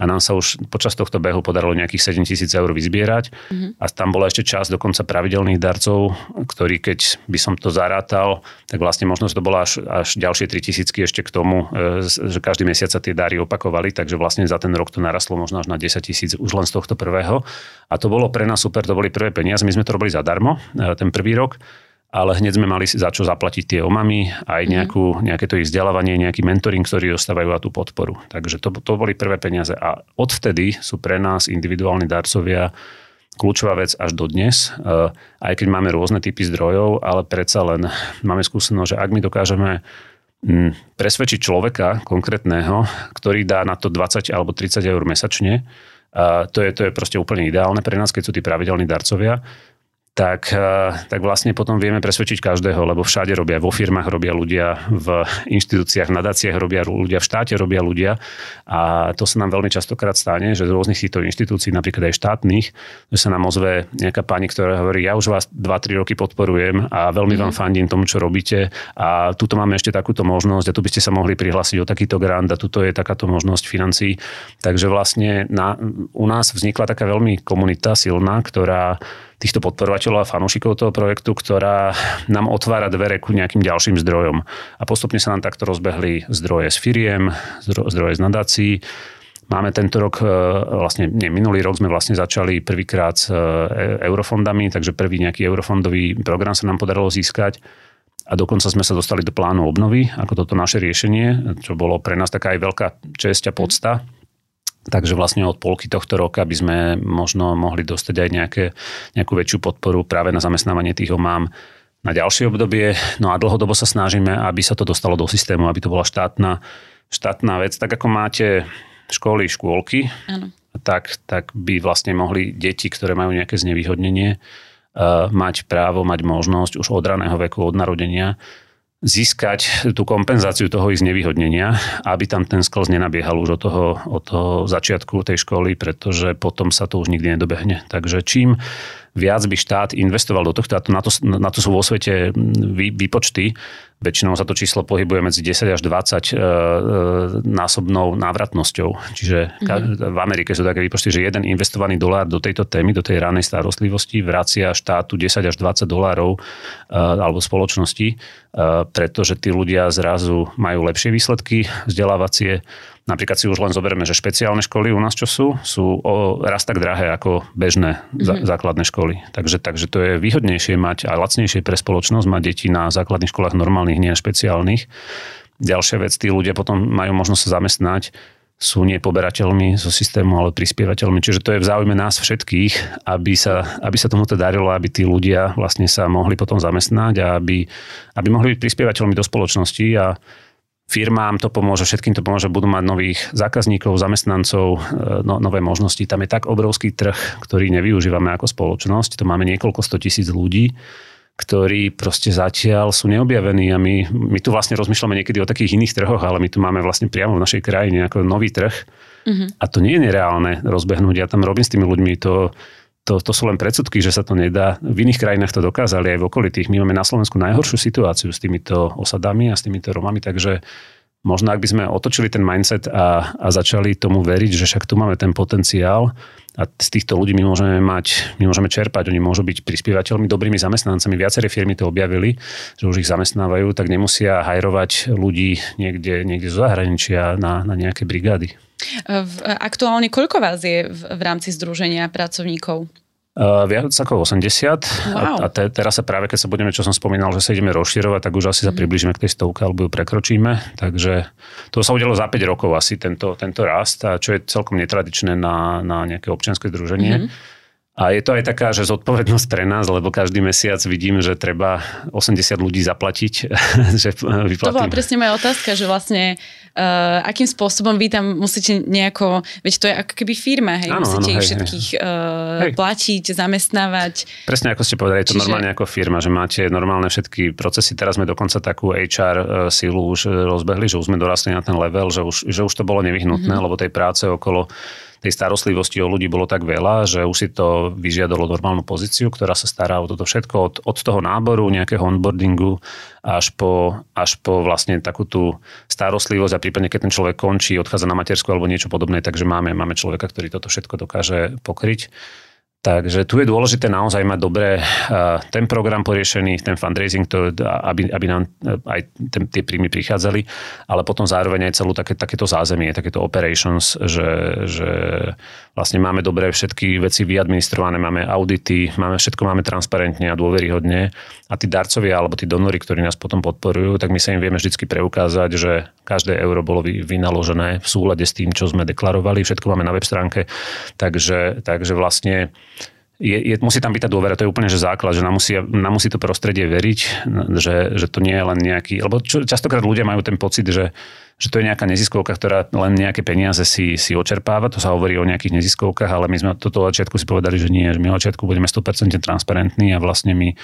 A nám sa už počas tohto behu podarilo nejakých 7 tisíc eur vyzbierať mm-hmm. a tam bola ešte čas dokonca pravidelných darcov, ktorý keď by som to zarátal, tak vlastne možno, že to bolo až, až ďalšie 3 tisícky ešte k tomu, e, že každý mesiac sa tie dary opakovali, takže vlastne za ten rok to narastlo možno až na 10 tisíc už len z tohto prvého. A to bolo pre nás super, to boli prvé peniaze, my sme to robili zadarmo, e, ten prvý rok ale hneď sme mali za čo zaplatiť tie omamy, aj mhm. nejakú, nejaké to ich vzdelávanie, nejaký mentoring, ktorý dostávajú a tú podporu. Takže to, to boli prvé peniaze. A odvtedy sú pre nás individuálni darcovia kľúčová vec až do dnes, eh, aj keď máme rôzne typy zdrojov, ale predsa len máme skúsenosť, že ak my dokážeme hm, presvedčiť človeka konkrétneho, ktorý dá na to 20 alebo 30 eur mesačne, to je, to je proste úplne ideálne pre nás, keď sú tí pravidelní darcovia, tak, eh, tak vlastne potom vieme presvedčiť každého, lebo všade robia, vo firmách robia ľudia, v inštitúciách, nadáciách robia ľudia, v štáte robia ľudia a to sa nám veľmi častokrát stane, že z rôznych týchto inštitúcií, napríklad aj štátnych, že sa nám ozve nejaká pani, ktorá hovorí, ja už vás 2-3 roky podporujem a veľmi mm. vám fandím tomu, čo robíte a tuto máme ešte takúto možnosť a tu by ste sa mohli prihlásiť o takýto grant a tuto je takáto možnosť financií. Takže vlastne na, u nás vznikla taká veľmi komunita silná, ktorá týchto podporovateľov a fanúšikov toho projektu, ktorá nám otvára dvere ku nejakým ďalším zdrojom. A postupne sa nám takto rozbehli zdroje z firiem, zdroje z nadácií. Máme tento rok, e, vlastne nie, minulý rok sme vlastne začali prvýkrát s e, eurofondami, takže prvý nejaký eurofondový program sa nám podarilo získať a dokonca sme sa dostali do plánu obnovy, ako toto naše riešenie, čo bolo pre nás taká aj veľká česť a podsta, Takže vlastne od polky tohto roka by sme možno mohli dostať aj nejaké, nejakú väčšiu podporu práve na zamestnávanie tých omám na ďalšie obdobie. No a dlhodobo sa snažíme, aby sa to dostalo do systému, aby to bola štátna, štátna vec. Tak ako máte školy, škôlky, ano. tak, tak by vlastne mohli deti, ktoré majú nejaké znevýhodnenie, uh, mať právo, mať možnosť už od raného veku, od narodenia získať tú kompenzáciu toho ich znevýhodnenia, aby tam ten sklz nenabiehal už od toho, od toho začiatku tej školy, pretože potom sa to už nikdy nedobehne. Takže čím viac by štát investoval do tohto, a to, na, to, na to sú vo svete vý, výpočty, väčšinou sa to číslo pohybuje medzi 10 až 20 e, e, násobnou návratnosťou. Čiže mm-hmm. v Amerike sú také výpočty, že jeden investovaný dolár do tejto témy, do tej ranej starostlivosti vracia štátu 10 až 20 dolárov e, alebo spoločnosti, e, pretože tí ľudia zrazu majú lepšie výsledky vzdelávacie, Napríklad si už len zoberieme, že špeciálne školy u nás čo sú, sú o, raz tak drahé ako bežné mm-hmm. základné školy. Takže, takže to je výhodnejšie mať a lacnejšie pre spoločnosť mať deti na základných školách normálnych, nie špeciálnych. Ďalšia vec, tí ľudia potom majú možnosť sa zamestnať, sú nie poberateľmi zo systému, ale prispievateľmi. Čiže to je v záujme nás všetkých, aby sa, aby sa tomuto darilo, aby tí ľudia vlastne sa mohli potom zamestnať a aby, aby mohli byť prispievateľmi do spoločnosti a firmám to pomôže, všetkým to pomôže, budú mať nových zákazníkov, zamestnancov, e, no, nové možnosti. Tam je tak obrovský trh, ktorý nevyužívame ako spoločnosť. To máme niekoľko sto tisíc ľudí, ktorí proste zatiaľ sú neobjavení a my, my tu vlastne rozmýšľame niekedy o takých iných trhoch, ale my tu máme vlastne priamo v našej krajine ako nový trh. Mm-hmm. A to nie je nereálne rozbehnúť. Ja tam robím s tými ľuďmi to to, to sú len predsudky, že sa to nedá. V iných krajinách to dokázali aj v okolitých. My máme na Slovensku najhoršiu situáciu s týmito osadami a s týmito Romami, takže možno ak by sme otočili ten mindset a, a začali tomu veriť, že však tu máme ten potenciál a z týchto ľudí my môžeme mať, my môžeme čerpať, oni môžu byť prispievateľmi, dobrými zamestnancami. Viaceré firmy to objavili, že už ich zamestnávajú, tak nemusia hajrovať ľudí niekde, niekde zo zahraničia na, na nejaké brigády. Aktuálne koľko vás je v, v rámci združenia pracovníkov? Uh, viac ako 80 wow. a, a te, teraz sa práve, keď sa budeme, čo som spomínal, že sa ideme rozširovať, tak už asi sa mhm. približíme k tej stovke alebo ju prekročíme. Takže to sa udialo za 5 rokov asi tento, tento rast, a čo je celkom netradičné na, na nejaké občianske združenie. Mm-hmm. A je to aj taká, že zodpovednosť pre nás, lebo každý mesiac vidím, že treba 80 ľudí zaplatiť. že To bola presne moja otázka, že vlastne uh, akým spôsobom vy tam musíte nejako, veď to je ako keby firma, hej, ano, musíte ano, ich hej, všetkých hej. Uh, platiť, zamestnávať. Presne ako ste povedali, je to Čiže... normálne ako firma, že máte normálne všetky procesy. Teraz sme dokonca takú HR uh, silu už rozbehli, že už sme dorastli na ten level, že už, že už to bolo nevyhnutné, mm-hmm. lebo tej práce okolo tej starostlivosti o ľudí bolo tak veľa, že už si to vyžiadalo normálnu pozíciu, ktorá sa stará o toto všetko od, od toho náboru, nejakého onboardingu až po, až po vlastne takú tú starostlivosť a prípadne keď ten človek končí, odchádza na matersku alebo niečo podobné, takže máme, máme človeka, ktorý toto všetko dokáže pokryť. Takže tu je dôležité naozaj mať dobre ten program poriešený, ten fundraising, to, aby, aby nám e, aj ten, tie príjmy prichádzali, ale potom zároveň aj celú také, takéto zázemie, takéto operations, že, že vlastne máme dobre všetky veci vyadministrované, máme audity, máme, všetko máme transparentne a dôveryhodne. A tí darcovia alebo tí donory, ktorí nás potom podporujú, tak my sa im vieme vždy preukázať, že každé euro bolo vynaložené v súlade s tým, čo sme deklarovali, všetko máme na web stránke, takže, takže vlastne je, je, musí tam byť tá dôvera, to je úplne že základ, že nám musí, nám musí to prostredie veriť, že, že to nie je len nejaký, lebo čo, častokrát ľudia majú ten pocit, že, že to je nejaká neziskovka, ktorá len nejaké peniaze si, si očerpáva, to sa hovorí o nejakých neziskovkách, ale my sme toto začiatku si povedali, že nie, že my začiatku budeme 100% transparentní a vlastne my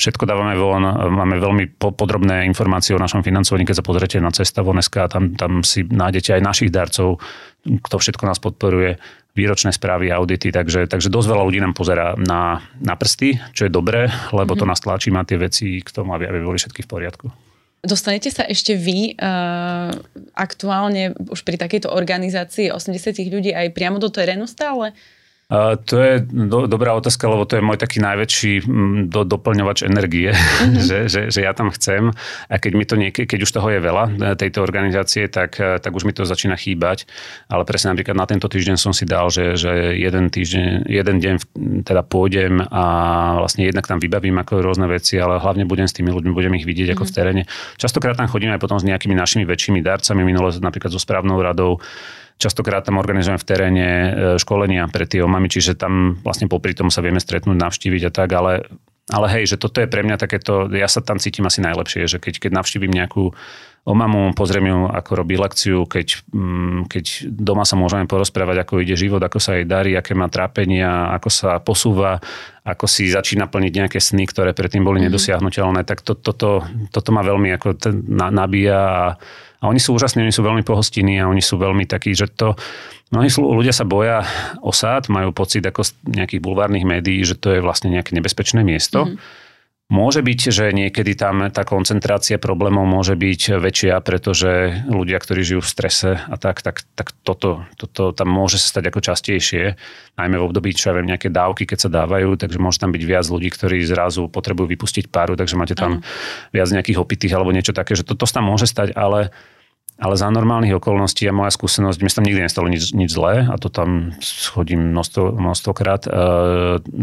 Všetko dávame von, máme veľmi podrobné informácie o našom financovaní, keď sa pozriete na cesta SK, tam, tam si nájdete aj našich darcov, kto všetko nás podporuje, výročné správy, audity, takže, takže dosť veľa ľudí nám pozera na, na prsty, čo je dobré, lebo to mhm. nás tlačí má tie veci k tomu, aby, aby boli všetky v poriadku. Dostanete sa ešte vy uh, aktuálne už pri takejto organizácii 80 ľudí aj priamo do terénu stále? Uh, to je do, dobrá otázka, lebo to je môj taký najväčší mm, do, doplňovač energie, mm-hmm. že, že, že ja tam chcem a keď, mi to niek- keď už toho je veľa e, tejto organizácie, tak, e, tak už mi to začína chýbať. Ale presne napríklad na tento týždeň som si dal, že, že jeden týždeň, jeden deň teda pôjdem a vlastne jednak tam vybavím ako rôzne veci, ale hlavne budem s tými ľuďmi, budem ich vidieť mm-hmm. ako v mhm. teréne. Častokrát tam chodím aj potom s nejakými našimi väčšími darcami, minule napríklad so správnou radou Častokrát tam organizujeme v teréne e, školenia pre tie omamy, čiže tam vlastne popri tom sa vieme stretnúť, navštíviť a tak, ale, ale hej, že toto je pre mňa takéto, ja sa tam cítim asi najlepšie, že keď, keď navštívim nejakú omamu, pozriem ju, ako robí lekciu, keď, mm, keď doma sa môžeme porozprávať, ako ide život, ako sa jej darí, aké má trápenia, ako sa posúva, ako si začína plniť nejaké sny, ktoré predtým boli mm-hmm. nedosiahnutelné, tak to, toto, toto ma veľmi ako na, nabíja a a oni sú úžasní, oni sú veľmi pohostinní a oni sú veľmi takí, že to... Mnohí ľudia sa boja osád, majú pocit ako z nejakých bulvárnych médií, že to je vlastne nejaké nebezpečné miesto. Mm-hmm. Môže byť, že niekedy tam tá koncentrácia problémov môže byť väčšia, pretože ľudia, ktorí žijú v strese a tak, tak, tak toto, toto tam môže sa stať ako častejšie, najmä v období, čo ja viem, nejaké dávky, keď sa dávajú, takže môže tam byť viac ľudí, ktorí zrazu potrebujú vypustiť páru, takže máte tam uh viac nejakých opitých alebo niečo také, že toto sa tam môže stať, ale ale za normálnych okolností a moja skúsenosť, mi sa tam nikdy nestalo nič, nič zlé a to tam schodím množstvo, množstvokrát, e,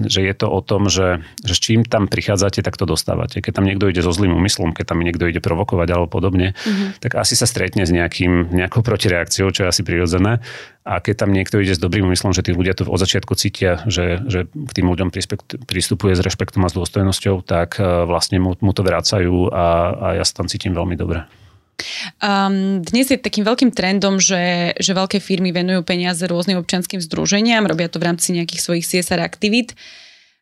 že je to o tom, že, že s čím tam prichádzate, tak to dostávate. Keď tam niekto ide so zlým úmyslom, keď tam niekto ide provokovať alebo podobne, mm-hmm. tak asi sa stretne s nejakým, nejakou protireakciou, čo je asi prirodzené. A keď tam niekto ide s dobrým úmyslom, že tí ľudia to od začiatku cítia, že, že k tým ľuďom pristupuje s rešpektom a s dôstojnosťou, tak e, vlastne mu, mu to vracajú a, a ja sa tam cítim veľmi dobre. Um, dnes je takým veľkým trendom, že, že veľké firmy venujú peniaze rôznym občanským združeniam, robia to v rámci nejakých svojich CSR aktivít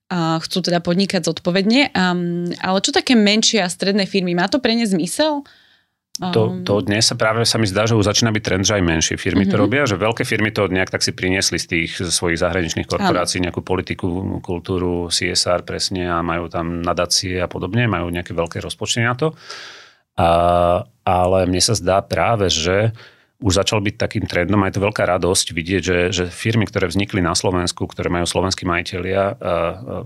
a chcú teda podnikať zodpovedne. Um, ale čo také menšie a stredné firmy? Má to pre ne zmysel? To, to dnes sa práve sa mi zdá, že už začína byť trend, že aj menšie firmy mm-hmm. to mhm. robia, že veľké firmy to nejak tak si priniesli z tých svojich zahraničných korporácií, nejakú politiku, kultúru, CSR presne a majú tam nadácie a podobne, majú nejaké veľké rozpočty na to. A, ale mne sa zdá práve, že už začal byť takým trendom a je to veľká radosť vidieť, že, že firmy, ktoré vznikli na Slovensku, ktoré majú slovenskí majiteľia,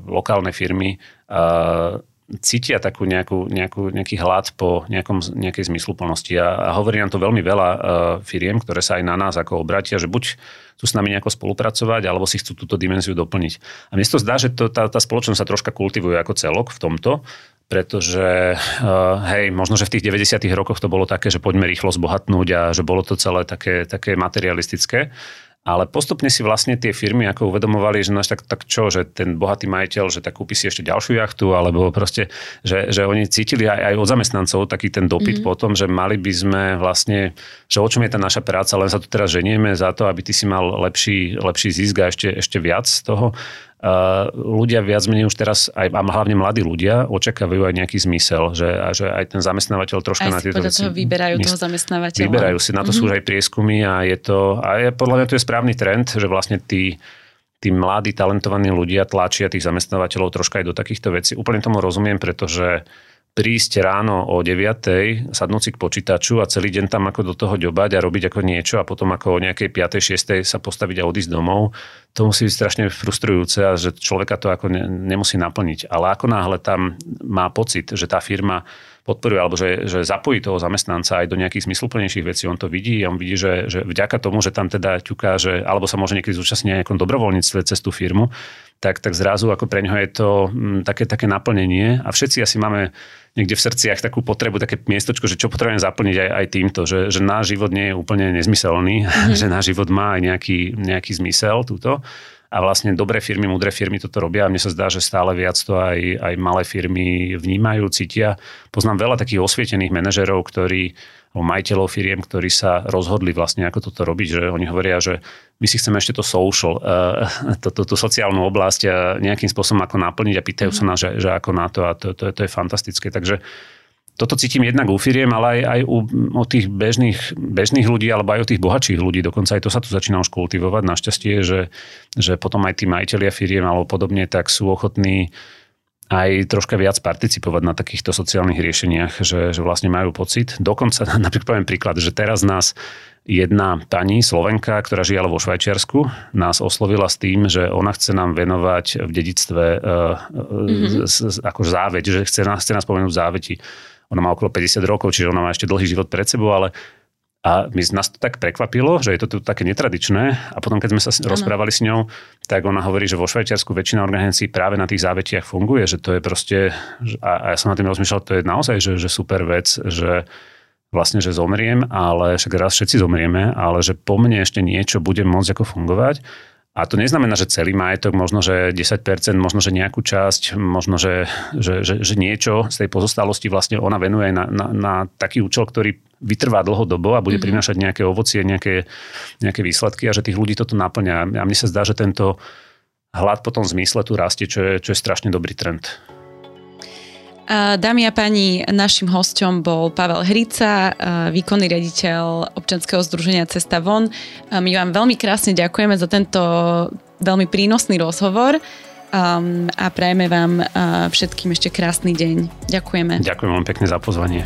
lokálne firmy, a, cítia takú nejakú, nejakú, nejaký hlad po nejakom, nejakej zmysluplnosti. A, a hovorí nám to veľmi veľa uh, firiem, ktoré sa aj na nás ako obratia, že buď chcú s nami nejako spolupracovať, alebo si chcú túto dimenziu doplniť. A mne to zdá, že to, tá, tá spoločnosť sa troška kultivuje ako celok v tomto pretože uh, hej, možno, že v tých 90. rokoch to bolo také, že poďme rýchlo zbohatnúť a že bolo to celé také, také materialistické. Ale postupne si vlastne tie firmy ako uvedomovali, že no tak, tak čo, že ten bohatý majiteľ, že tak kúpi si ešte ďalšiu jachtu, alebo proste, že, že oni cítili aj, aj od zamestnancov taký ten dopyt mm-hmm. potom, že mali by sme vlastne, že o čom je tá naša práca, len sa tu teraz ženieme za to, aby ty si mal lepší, lepší zisk a ešte, ešte viac z toho ľudia viac menej už teraz, aj, a hlavne mladí ľudia, očakávajú aj nejaký zmysel, že, a že aj ten zamestnávateľ troška aj na tieto veci... toho vyberajú toho zamestnávateľa. Vyberajú si, na to mm-hmm. sú už aj prieskumy a je to, a je, podľa mňa to je správny trend, že vlastne tí, tí mladí, talentovaní ľudia tlačia tých zamestnávateľov troška aj do takýchto vecí. Úplne tomu rozumiem, pretože prísť ráno o 9. sadnúť si k počítaču a celý deň tam ako do toho ďobať a robiť ako niečo a potom ako o nejakej 5. 6. sa postaviť a odísť domov, to musí byť strašne frustrujúce a že človeka to ako ne, nemusí naplniť. Ale ako náhle tam má pocit, že tá firma podporuje alebo že, že zapojí toho zamestnanca aj do nejakých zmysluplnejších vecí, on to vidí a on vidí, že, že vďaka tomu, že tam teda ťuká, že, alebo sa môže niekedy zúčastniť nejakom dobrovoľníctve cez tú firmu, tak, tak zrazu ako pre neho je to m, mm, také, také naplnenie a všetci asi máme niekde v srdciach takú potrebu, také miestočko, že čo potrebujeme zaplniť aj, aj týmto, že, že náš život nie je úplne nezmyselný, mm-hmm. že náš život má aj nejaký, nejaký zmysel túto. A vlastne dobré firmy, mudré firmy toto robia a mne sa zdá, že stále viac to aj, aj malé firmy vnímajú, cítia. Poznám veľa takých osvietených manažerov, ktorí majiteľov firiem, ktorí sa rozhodli vlastne, ako toto robiť, že oni hovoria, že my si chceme ešte to social, uh, to, to, tú sociálnu oblasť uh, nejakým spôsobom ako naplniť a pýtajú sa nás, že, že ako na to a to, to, to je fantastické. Takže toto cítim jednak u firiem, ale aj, aj u, u tých bežných, bežných ľudí, alebo aj u tých bohatších ľudí. Dokonca aj to sa tu začína už kultivovať. Našťastie, že, že potom aj tí majiteľia firiem alebo podobne, tak sú ochotní aj troška viac participovať na takýchto sociálnych riešeniach, že, že vlastne majú pocit. Dokonca, napríklad poviem príklad, že teraz nás jedna pani Slovenka, ktorá žije vo Švajčiarsku, nás oslovila s tým, že ona chce nám venovať v dedictve uh, mm-hmm. ako záveť, že chce nás, chce nás spomenúť záveti. Ona má okolo 50 rokov, čiže ona má ešte dlhý život pred sebou, ale a my, nás to tak prekvapilo, že je to tu také netradičné. A potom, keď sme sa ano. rozprávali s ňou, tak ona hovorí, že vo Švajčiarsku väčšina organizácií práve na tých závetiach funguje, že to je proste, a, a ja som na tým rozmýšľal, to je naozaj že, že super vec, že vlastne, že zomriem, ale však raz všetci zomrieme, ale že po mne ešte niečo bude môcť ako fungovať a to neznamená, že celý majetok, možno, že 10%, možno, že nejakú časť, možno, že, že, že, že niečo z tej pozostalosti vlastne ona venuje na, na, na taký účel, ktorý vytrvá dlhodobo a bude mm-hmm. prinášať nejaké ovocie, nejaké, nejaké výsledky a že tých ľudí toto naplňa. A mne sa zdá, že tento hlad po tom zmysle tu rastie, čo je, čo je strašne dobrý trend. Dámy a páni, našim hostom bol Pavel Hrica, výkonný riaditeľ občanského združenia Cesta von. My vám veľmi krásne ďakujeme za tento veľmi prínosný rozhovor a prajeme vám všetkým ešte krásny deň. Ďakujeme. Ďakujem vám pekne za pozvanie.